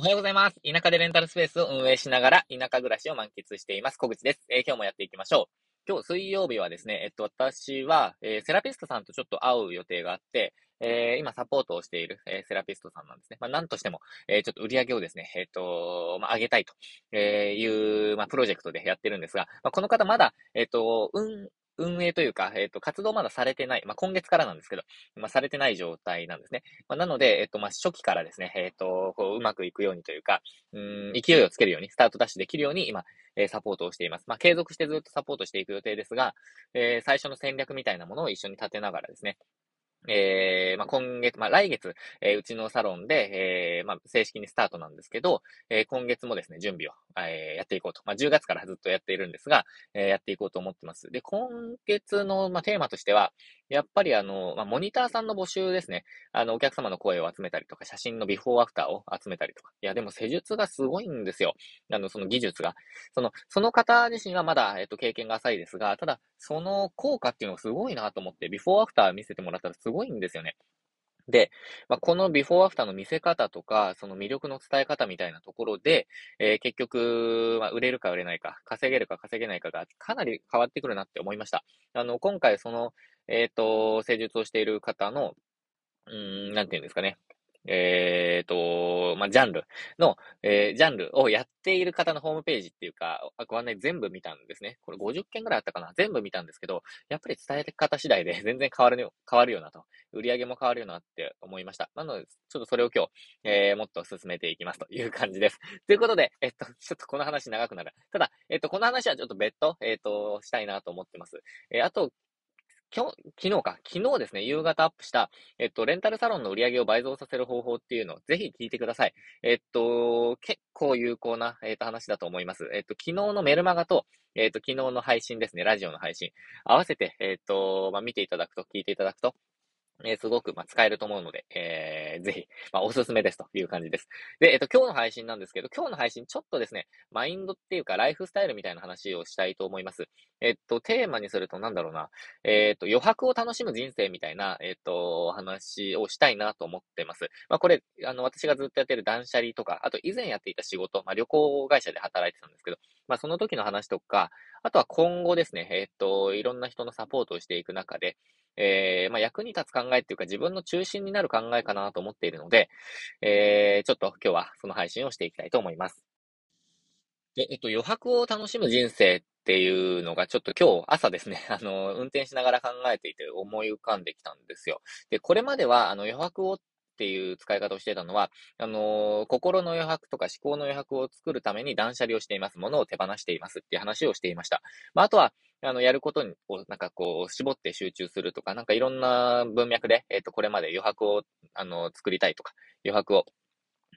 おはようございます。田舎でレンタルスペースを運営しながら、田舎暮らしを満喫しています。小口です。えー、今日もやっていきましょう。今日水曜日はですね、えっと、私は、えー、セラピストさんとちょっと会う予定があって、えー、今サポートをしている、えー、セラピストさんなんですね。まあ、なんとしても、えー、ちょっと売り上げをですね、えっ、と、まあ、上げたいという、まあ、プロジェクトでやってるんですが、まあ、この方まだ、えっ、と、うん、運営というか、えっ、ー、と、活動まだされてない、まあ、今月からなんですけど、まあ、されてない状態なんですね。まあ、なので、えっ、ー、と、まあ、初期からですね、えっ、ー、と、こう、うまくいくようにというか、うん、勢いをつけるように、スタートダッシュできるように、今、えサポートをしています。まあ、継続してずっとサポートしていく予定ですが、え最初の戦略みたいなものを一緒に立てながらですね、えー、まあ、今月、まあ、来月、えー、うちのサロンで、えー、まあ、正式にスタートなんですけど、えー、今月もですね、準備を、えー、やっていこうと。まあ、10月からずっとやっているんですが、えー、やっていこうと思ってます。で、今月の、まあ、テーマとしては、やっぱりあの、まあ、モニターさんの募集ですね。あの、お客様の声を集めたりとか、写真のビフォーアフターを集めたりとか。いや、でも施術がすごいんですよ。あの、その技術が。その、その方自身はまだ、えっと、経験が浅いですが、ただ、その効果っていうのがすごいなと思って、ビフォーアフター見せてもらったらすごいんですよね。で、まあ、このビフォーアフターの見せ方とか、その魅力の伝え方みたいなところで、えー、結局、まあ、売れるか売れないか、稼げるか稼げないかがかなり変わってくるなって思いました。あの、今回その、えっ、ー、と、施術をしている方の、うん、なんていうんですかね。えっ、ー、と、まあ、ジャンルの、えー、ジャンルをやっている方のホームページっていうか、ご案内全部見たんですね。これ50件ぐらいあったかな全部見たんですけど、やっぱり伝え方次第で 全然変わるよ、変わるよなと。売り上げも変わるよなって思いました。なので、ちょっとそれを今日、えー、もっと進めていきますという感じです。ということで、えっと、ちょっとこの話長くなる。ただ、えっと、この話はちょっと別途、えっと、したいなと思ってます。えー、あと、今日、昨日か、昨日ですね、夕方アップした、えっと、レンタルサロンの売り上げを倍増させる方法っていうのをぜひ聞いてください。えっと、結構有効な、えっと、話だと思います。えっと、昨日のメルマガと、えっと、昨日の配信ですね、ラジオの配信、合わせて、えっと、まあ、見ていただくと、聞いていただくと、え、すごく、ま、使えると思うので、えー、ぜひ、まあ、おすすめですという感じです。で、えっ、と、今日の配信なんですけど、今日の配信、ちょっとですね、マインドっていうか、ライフスタイルみたいな話をしたいと思います。えっと、テーマにすると、なんだろうな、えっと、余白を楽しむ人生みたいな、えっと、話をしたいなと思ってます。まあ、これ、あの、私がずっとやってる断捨離とか、あと、以前やっていた仕事、まあ、旅行会社で働いてたんですけど、まあ、その時の話とか、あとは今後ですね、えっと、いろんな人のサポートをしていく中で、えー、まあ、役に立つ考えっていうか自分の中心になる考えかなと思っているので、えー、ちょっと今日はその配信をしていきたいと思います。で、えっと、余白を楽しむ人生っていうのがちょっと今日朝ですね、あの、運転しながら考えていて思い浮かんできたんですよ。で、これまではあの余白をっていう使い方をしてたのは、あのー、心の余白とか思考の余白を作るために断捨離をしています。ものを手放していますっていう話をしていました。まあ、あとは、あの、やること、を、なんかこう、絞って集中するとか、なんかいろんな文脈で、えっ、ー、と、これまで余白を、あの、作りたいとか、余白を、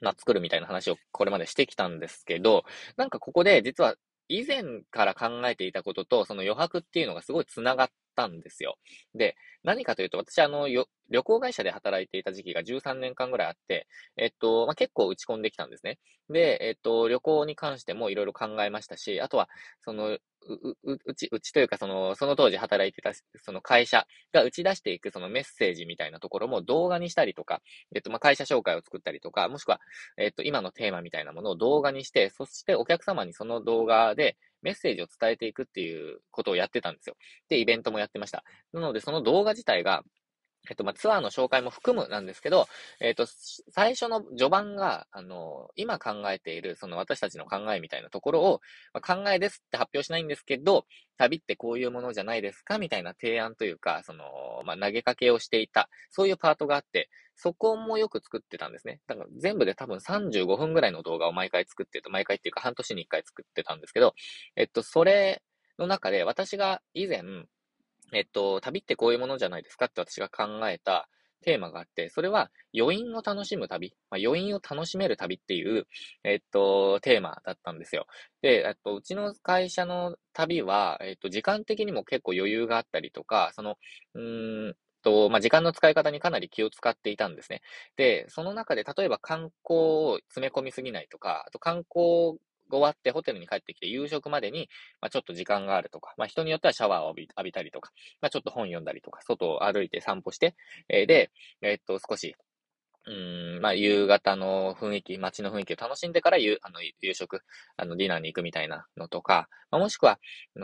ま、作るみたいな話をこれまでしてきたんですけど、なんかここで実は以前から考えていたことと、その余白っていうのがすごい繋がったんですよ。で、何かというと、私、あの、旅行会社で働いていた時期が13年間ぐらいあって、えっと、まあ、結構打ち込んできたんですね。で、えっと、旅行に関してもいろいろ考えましたし、あとは、その、う、う、うち、うちというか、その、その当時働いてた、その会社が打ち出していくそのメッセージみたいなところも動画にしたりとか、えっと、まあ、会社紹介を作ったりとか、もしくは、えっと、今のテーマみたいなものを動画にして、そしてお客様にその動画で、メッセージを伝えていくっていうことをやってたんですよ。で、イベントもやってました。なので、その動画自体が、えっと、まあ、ツアーの紹介も含むなんですけど、えっと、最初の序盤が、あの、今考えている、その私たちの考えみたいなところを、まあ、考えですって発表しないんですけど、旅ってこういうものじゃないですかみたいな提案というか、その、まあ、投げかけをしていた、そういうパートがあって、そこもよく作ってたんですね。だから全部で多分35分ぐらいの動画を毎回作ってると、毎回っていうか半年に1回作ってたんですけど、えっと、それの中で私が以前、えっと、旅ってこういうものじゃないですかって私が考えたテーマがあって、それは余韻を楽しむ旅、まあ、余韻を楽しめる旅っていう、えっと、テーマだったんですよ。で、えっと、うちの会社の旅は、えっと、時間的にも結構余裕があったりとか、その、うーんと、まあ、時間の使い方にかなり気を使っていたんですね。で、その中で例えば観光を詰め込みすぎないとか、あと観光終わってホテルに帰ってきて夕食までに、まあ、ちょっと時間があるとか、まあ、人によってはシャワーを浴び浴びたりとか、まあ、ちょっと本読んだりとか、外を歩いて散歩して、えー、で、えー、っと、少し、うん、まあ、夕方の雰囲気、街の雰囲気を楽しんでから夕、あの、夕食、あの、ディナーに行くみたいなのとか、まあ、もしくは、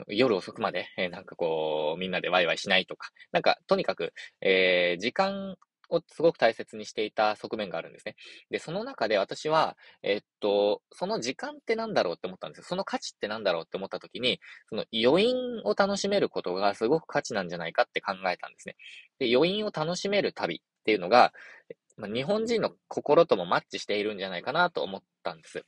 夜遅くまで、えー、なんかこう、みんなでワイワイしないとか、なんか、とにかく、えー、時間をすごく大切にしていた側面があるんですね。で、その中で私は、えっと、その時間ってなんだろうって思ったんですよ。その価値ってなんだろうって思った時に、その余韻を楽しめることがすごく価値なんじゃないかって考えたんですね。で、余韻を楽しめる旅っていうのが、ま、日本人の心ともマッチしているんじゃないかなと思ったんです。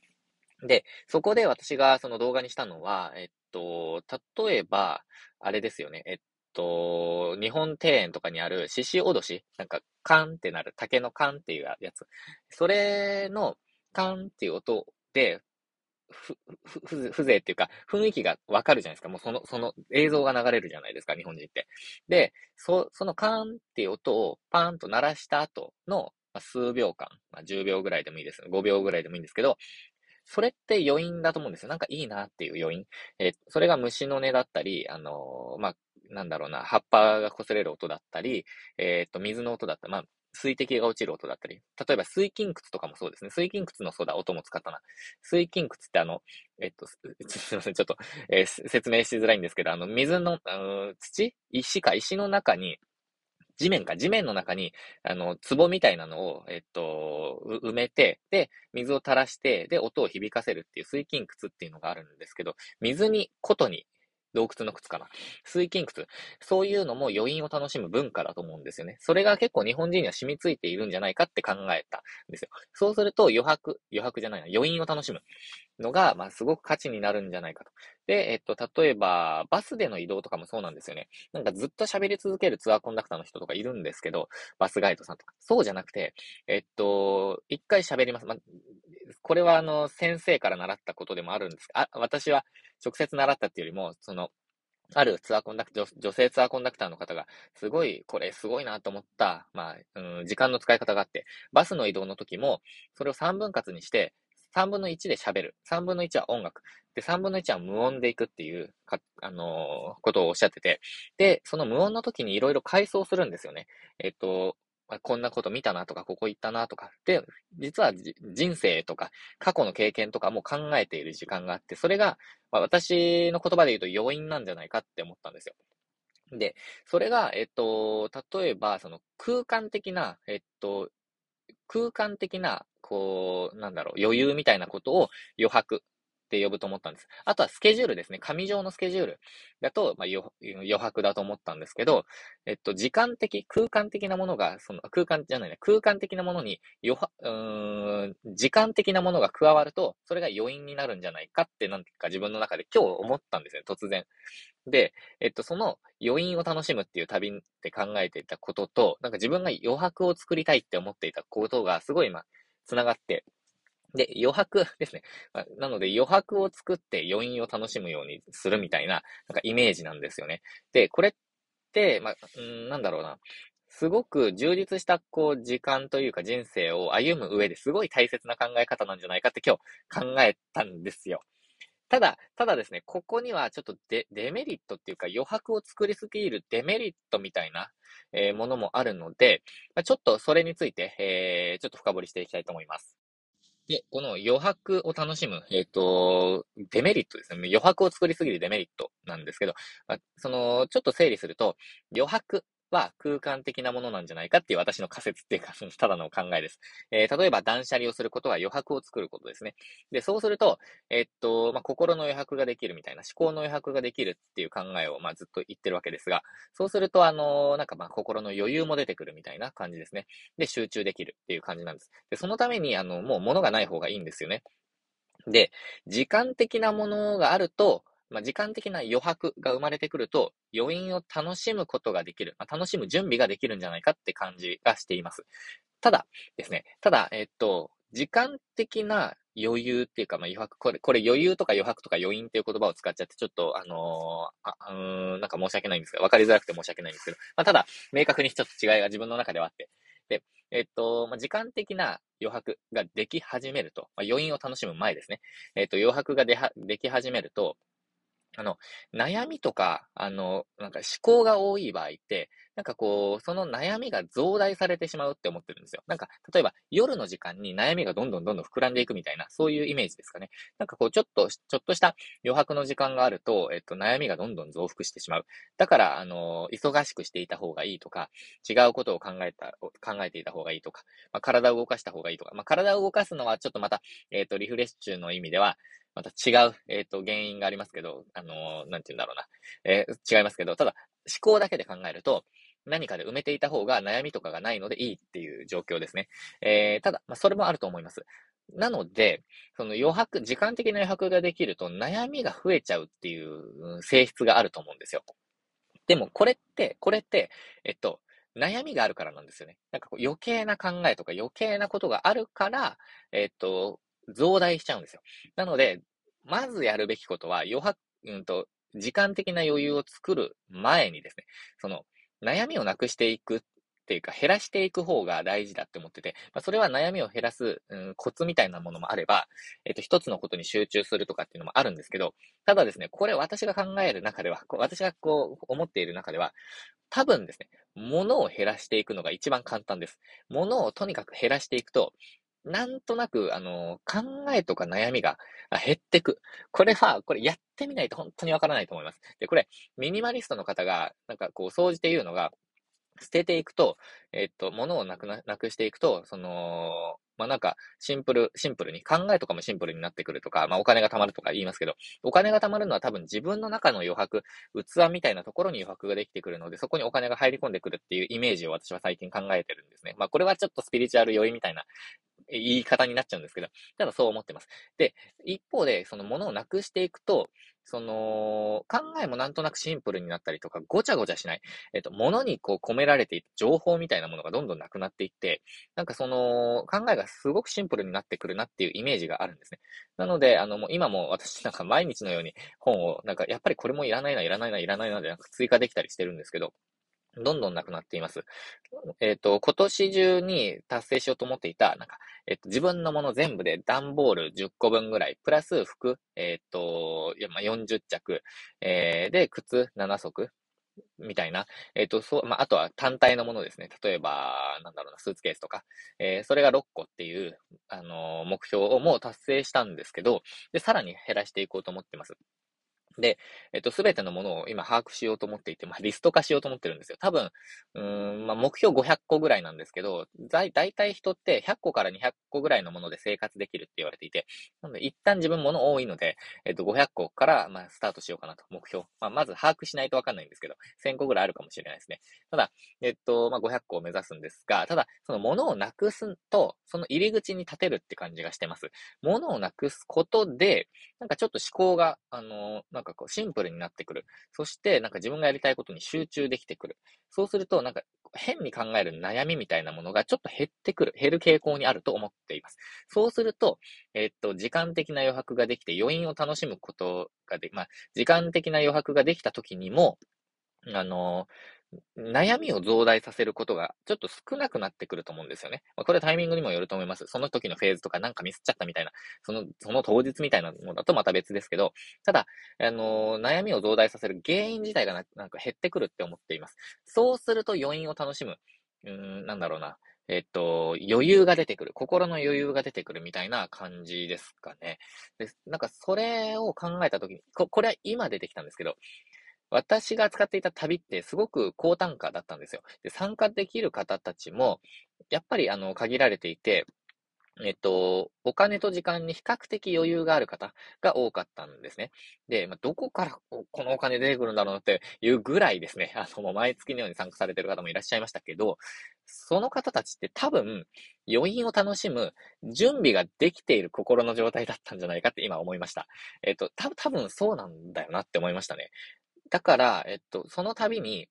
で、そこで私がその動画にしたのは、えっと、例えば、あれですよね。えっと、日本庭園とかにある獅子おどし、なんか、カンってなる、竹のカンっていうやつ。それの、カンっていう音で、ふ、ふ、風情っていうか、雰囲気がわかるじゃないですか。もうその、その映像が流れるじゃないですか、日本人って。で、そ、そのカーンっていう音をパーンと鳴らした後の、まあ、数秒間、まあ、10秒ぐらいでもいいです。5秒ぐらいでもいいんですけど、それって余韻だと思うんですよ。なんかいいなっていう余韻。えー、それが虫の音だったり、あのー、まあ、なんだろうな、葉っぱが擦れる音だったり、えっ、と、水の音だったり、まあ、水滴が落ちる音だったり、例えば水金窟とかもそうですね。水金窟のそうだ、音も使ったな。水金窟ってあの、えっと、す みません、ちょっと、えー、説明しづらいんですけど、あの、水の、土？石か、石の中に、地面か、地面の中に、あの、壺みたいなのを、えっと、埋めて、で、水を垂らして、で、音を響かせるっていう水金窟っていうのがあるんですけど、水に、ことに洞窟の靴かな。水金靴。そういうのも余韻を楽しむ文化だと思うんですよね。それが結構日本人には染みついているんじゃないかって考えたんですよ。そうすると余白、余白じゃないな、余韻を楽しむのが、まあ、すごく価値になるんじゃないかと。で、えっと、例えば、バスでの移動とかもそうなんですよね。なんかずっと喋り続けるツアーコンダクターの人とかいるんですけど、バスガイドさんとか。そうじゃなくて、えっと、一回喋ります。まこれはあの、先生から習ったことでもあるんですあ、私は直接習ったっていうよりも、その、あるツアーコンダクター、女性ツアーコンダクターの方が、すごい、これすごいなと思った、まあ、うん、時間の使い方があって、バスの移動の時も、それを3分割にして、3分の1で喋る。3分の1は音楽。で、3分の1は無音でいくっていう、か、あのー、ことをおっしゃってて。で、その無音の時にいろいろ回想するんですよね。えっと、こんなこと見たなとか、ここ行ったなとか。で、実は人生とか、過去の経験とかも考えている時間があって、それが、まあ、私の言葉で言うと要因なんじゃないかって思ったんですよ。で、それが、えっと、例えば、その空間的な、えっと、空間的な、こう、なんだろう、余裕みたいなことを余白って呼ぶと思ったんです。あとはスケジュールですね。紙状のスケジュールだと、まあ、余白だと思ったんですけど、えっと、時間的、空間的なものが、その、空間じゃないね、空間的なものに余白、うん、時間的なものが加わると、それが余韻になるんじゃないかって、なんか自分の中で今日思ったんですね、突然。で、えっと、その余韻を楽しむっていう旅って考えていたことと、なんか自分が余白を作りたいって思っていたことがすごい今、繋がって、で、余白 ですね。なので余白を作って余韻を楽しむようにするみたいな、なんかイメージなんですよね。で、これって、まあ、んなんだろうな。すごく充実した、こう、時間というか人生を歩む上ですごい大切な考え方なんじゃないかって今日考えたんですよ。ただ、ただですね、ここにはちょっとデデメリットっていうか余白を作りすぎるデメリットみたいな、えー、ものもあるので、まあ、ちょっとそれについて、えー、ちょっと深掘りしていきたいと思います。で、この余白を楽しむ、えっ、ー、と、デメリットですね。余白を作りすぎるデメリットなんですけど、まあ、その、ちょっと整理すると、余白は空間的なものなんじゃないかっていう私の仮説っていうか、ただの考えです。えー、例えば断捨離をすることは余白を作ることですね。で、そうすると、えー、っと、まあ、心の余白ができるみたいな、思考の余白ができるっていう考えを、まあ、ずっと言ってるわけですが、そうすると、あのー、なんかま、心の余裕も出てくるみたいな感じですね。で、集中できるっていう感じなんです。で、そのために、あの、もう物がない方がいいんですよね。で、時間的なものがあると、まあ、時間的な余白が生まれてくると、余韻を楽しむことができる、まあ、楽しむ準備ができるんじゃないかって感じがしています。ただですね、ただ、えっと、時間的な余裕っていうか、まあ、余白、これ、これ余裕とか余白とか余韻っていう言葉を使っちゃって、ちょっと、あのー、あ、うん、なんか申し訳ないんですが、わかりづらくて申し訳ないんですけど、まあ、ただ、明確にちょっと違いが自分の中ではあって、で、えっと、まあ、時間的な余白ができ始めると、まあ、余韻を楽しむ前ですね。えっと、余白がではでき始めると、あの、悩みとか、あの、なんか思考が多い場合って、なんかこう、その悩みが増大されてしまうって思ってるんですよ。なんか、例えば夜の時間に悩みがどんどんどんどん膨らんでいくみたいな、そういうイメージですかね。なんかこう、ちょっと、ちょっとした余白の時間があると、えっと、悩みがどんどん増幅してしまう。だから、あの、忙しくしていた方がいいとか、違うことを考えた、考えていた方がいいとか、まあ、体を動かした方がいいとか、まあ、体を動かすのはちょっとまた、えっと、リフレッシュの意味では、また違う、えっ、と、原因がありますけど、あのー、なんて言うんだろうな。えー、違いますけど、ただ、思考だけで考えると、何かで埋めていた方が悩みとかがないのでいいっていう状況ですね。えー、ただ、まあ、それもあると思います。なので、その余白、時間的な余白ができると悩みが増えちゃうっていう性質があると思うんですよ。でも、これって、これって、えっと、悩みがあるからなんですよね。なんかこう余計な考えとか余計なことがあるから、えっと、増大しちゃうんですよ。なので、まずやるべきことは、余白、うんと、時間的な余裕を作る前にですね、その、悩みをなくしていくっていうか、減らしていく方が大事だって思ってて、まあ、それは悩みを減らす、うん、コツみたいなものもあれば、えっ、と、一つのことに集中するとかっていうのもあるんですけど、ただですね、これ私が考える中では、私がこう思っている中では、多分ですね、物を減らしていくのが一番簡単です。物をとにかく減らしていくと、なんとなく、あの、考えとか悩みが減ってく。これは、これやってみないと本当にわからないと思います。で、これ、ミニマリストの方が、なんかこう、総じて言うのが、捨てていくと、えっと、物をなくな、なくしていくと、その、まあ、なんか、シンプル、シンプルに、考えとかもシンプルになってくるとか、まあ、お金が貯まるとか言いますけど、お金が貯まるのは多分自分の中の余白、器みたいなところに余白ができてくるので、そこにお金が入り込んでくるっていうイメージを私は最近考えてるんですね。まあ、これはちょっとスピリチュアル酔いみたいな言い方になっちゃうんですけど、ただそう思ってます。で、一方で、そのものをなくしていくと、その、考えもなんとなくシンプルになったりとか、ごちゃごちゃしない。えっと、ものにこう込められていた情報みたいなものがどんどんなくなっていって、なんかその、考えがすごくシンプルになってくるなっていうイメージがあるんですね。なので、あの、もう今も私なんか毎日のように本を、なんかやっぱりこれもいらないな、いらないな、いらないなでなんか追加できたりしてるんですけど、どんどんなくなっています。えっ、ー、と、今年中に達成しようと思っていた、なんか、えっ、ー、と、自分のもの全部で段ボール10個分ぐらい、プラス服、えっ、ー、と、まあ、40着、えー、で、靴7足、みたいな。えっ、と、そう、まあ、あとは単体のものですね。例えば、なんだろうな、スーツケースとか。え、それが6個っていう、あの目標をもう達成したんですけど、で、さらに減らしていこうと思ってます。で、えっと、すべてのものを今把握しようと思っていて、まあ、リスト化しようと思ってるんですよ。多分、うん、まあ、目標500個ぐらいなんですけど、だいたい人って100個から200個ぐらいのもので生活できるって言われていて、なので、一旦自分もの多いので、えっと、500個から、まあ、スタートしようかなと、目標。まあ、まず把握しないとわかんないんですけど、1000個ぐらいあるかもしれないですね。ただ、えっと、まあ、500個を目指すんですが、ただ、そのものをなくすと、その入り口に立てるって感じがしてます。ものをなくすことで、なんかちょっと思考が、あの、なんかこう、シンプルになってくる。そして、なんか自分がやりたいことに集中できてくる。そうすると、なんか変に考える悩みみたいなものがちょっと減ってくる、減る傾向にあると思っています。そうすると、えっと、時間的な余白ができて余韻を楽しむことがで、まあ、時間的な余白ができた時にも、あの、悩みを増大させることがちょっと少なくなってくると思うんですよね。まあ、これはタイミングにもよると思います。その時のフェーズとかなんかミスっちゃったみたいな、その、その当日みたいなものだとまた別ですけど、ただ、あのー、悩みを増大させる原因自体がなんか減ってくるって思っています。そうすると余韻を楽しむ。うーん、なんだろうな。えっと、余裕が出てくる。心の余裕が出てくるみたいな感じですかね。で、なんかそれを考えたときに、こ、これは今出てきたんですけど、私が使っていた旅ってすごく高単価だったんですよ。で、参加できる方たちも、やっぱりあの、限られていて、えっと、お金と時間に比較的余裕がある方が多かったんですね。で、まあ、どこからこのお金出てくるんだろうっていうぐらいですね、あの、毎月のように参加されてる方もいらっしゃいましたけど、その方たちって多分、余韻を楽しむ準備ができている心の状態だったんじゃないかって今思いました。えっと、た多分そうなんだよなって思いましたね。だから、えっと、その度に、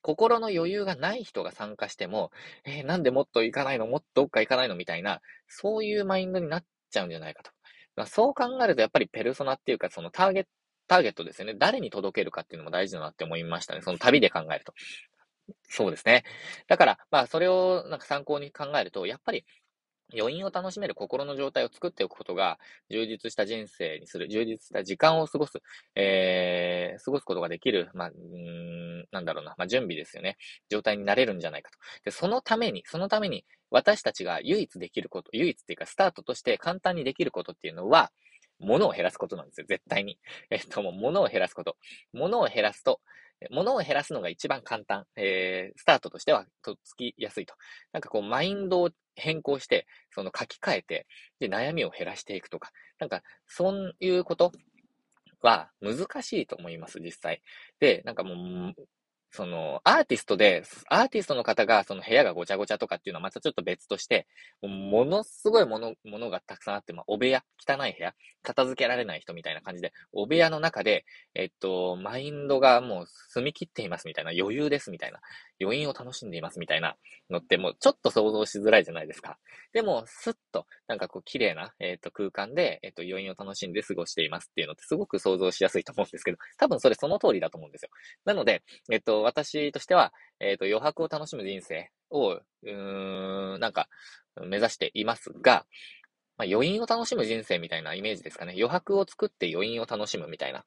心の余裕がない人が参加しても、えー、なんでもっと行かないの？もっとどっか行かないの？みたいな、そういうマインドになっちゃうんじゃないかと。まあ、そう考えると、やっぱりペルソナっていうか、そのターゲット、ターゲットですよね。誰に届けるかっていうのも大事だなって思いましたね。その旅で考えると。そうですね。だから、まあ、それをなんか参考に考えると、やっぱり余韻を楽しめる心の状態を作っておくことが、充実した人生にする、充実した時間を過ごす、えー、過ごすことができる、まあ、んなんだろうな、まあ、準備ですよね。状態になれるんじゃないかと。で、そのために、そのために、私たちが唯一できること、唯一っていうか、スタートとして簡単にできることっていうのは、物を減らすことなんですよ、絶対に。えっと、もう物を減らすこと。物を減らすと、物を減らすのが一番簡単。えー、スタートとしては、とっつきやすいと。なんかこう、マインドを変更して、その書き換えて、で、悩みを減らしていくとか。なんか、そういうことは難しいと思います、実際。で、なんかもう、その、アーティストで、アーティストの方が、その部屋がごちゃごちゃとかっていうのはまたちょっと別として、ものすごいもの、ものがたくさんあって、まあ、お部屋、汚い部屋、片付けられない人みたいな感じで、お部屋の中で、えっと、マインドがもう澄み切っていますみたいな、余裕ですみたいな、余韻を楽しんでいますみたいなのって、もうちょっと想像しづらいじゃないですか。でも、スッと、なんかこう、綺麗な、えっと、空間で、えっと、余韻を楽しんで過ごしていますっていうのってすごく想像しやすいと思うんですけど、多分それその通りだと思うんですよ。なので、えっと、私としては、えっ、ー、と、余白を楽しむ人生を、うん、なんか、目指していますが、まあ、余韻を楽しむ人生みたいなイメージですかね。余白を作って余韻を楽しむみたいな。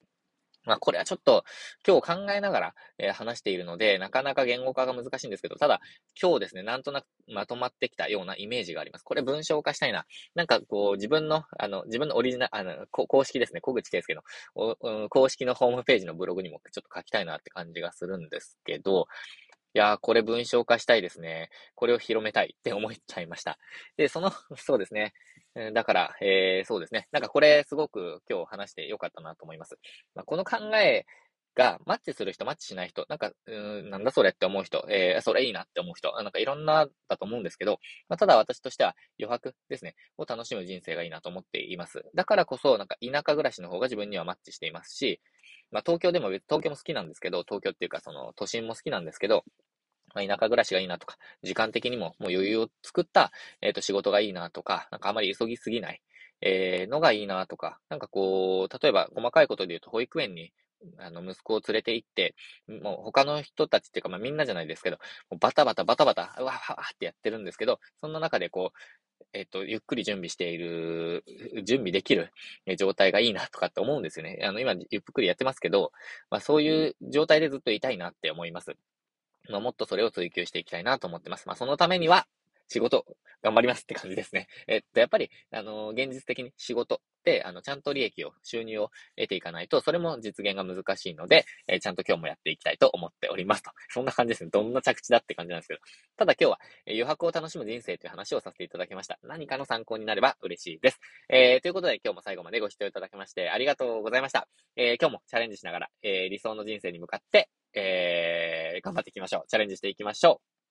まあ、これはちょっと今日考えながら、えー、話しているので、なかなか言語化が難しいんですけど、ただ今日ですね、なんとなくまとまってきたようなイメージがあります。これ文章化したいな。なんかこう自分の、あの、自分のオリジナル、あの、公式ですね、小口圭介のお、公式のホームページのブログにもちょっと書きたいなって感じがするんですけど、いやー、これ文章化したいですね。これを広めたいって思っちゃいました。で、その、そうですね。だから、えー、そうですね。なんかこれすごく今日話してよかったなと思います。まあ、この考えがマッチする人、マッチしない人、なんか、うん、なんだそれって思う人、えー、それいいなって思う人、なんかいろんなだと思うんですけど、まあ、ただ私としては余白ですね、を楽しむ人生がいいなと思っています。だからこそ、なんか田舎暮らしの方が自分にはマッチしていますし、まあ、東京でも、東京も好きなんですけど、東京っていうかその都心も好きなんですけど、まあ、田舎暮らしがいいなとか、時間的にももう余裕を作った、えっ、ー、と、仕事がいいなとか、なんかあまり急ぎすぎない、えー、のがいいなとか、なんかこう、例えば細かいことで言うと、保育園に、あの、息子を連れて行って、もう他の人たちっていうか、まあみんなじゃないですけど、バタバタバタバタ、うわはわってやってるんですけど、そんな中でこう、えっ、と、ゆっくり準備している、準備できる状態がいいなとかって思うんですよね。あの、今、ゆっくりやってますけど、まあそういう状態でずっといたいなって思います。まあ、もっとそれを追求していきたいなと思ってます。まあ、そのためには、仕事、頑張りますって感じですね。えっと、やっぱり、あの、現実的に仕事で、あの、ちゃんと利益を、収入を得ていかないと、それも実現が難しいので、えー、ちゃんと今日もやっていきたいと思っておりますと。そんな感じですね。どんな着地だって感じなんですけど。ただ今日は、えー、余白を楽しむ人生という話をさせていただきました。何かの参考になれば嬉しいです。え、ということで今日も最後までご視聴いただきましてありがとうございました。え、今日もチャレンジしながら、え、理想の人生に向かって、えー、頑張っていきましょう。チャレンジしていきましょう。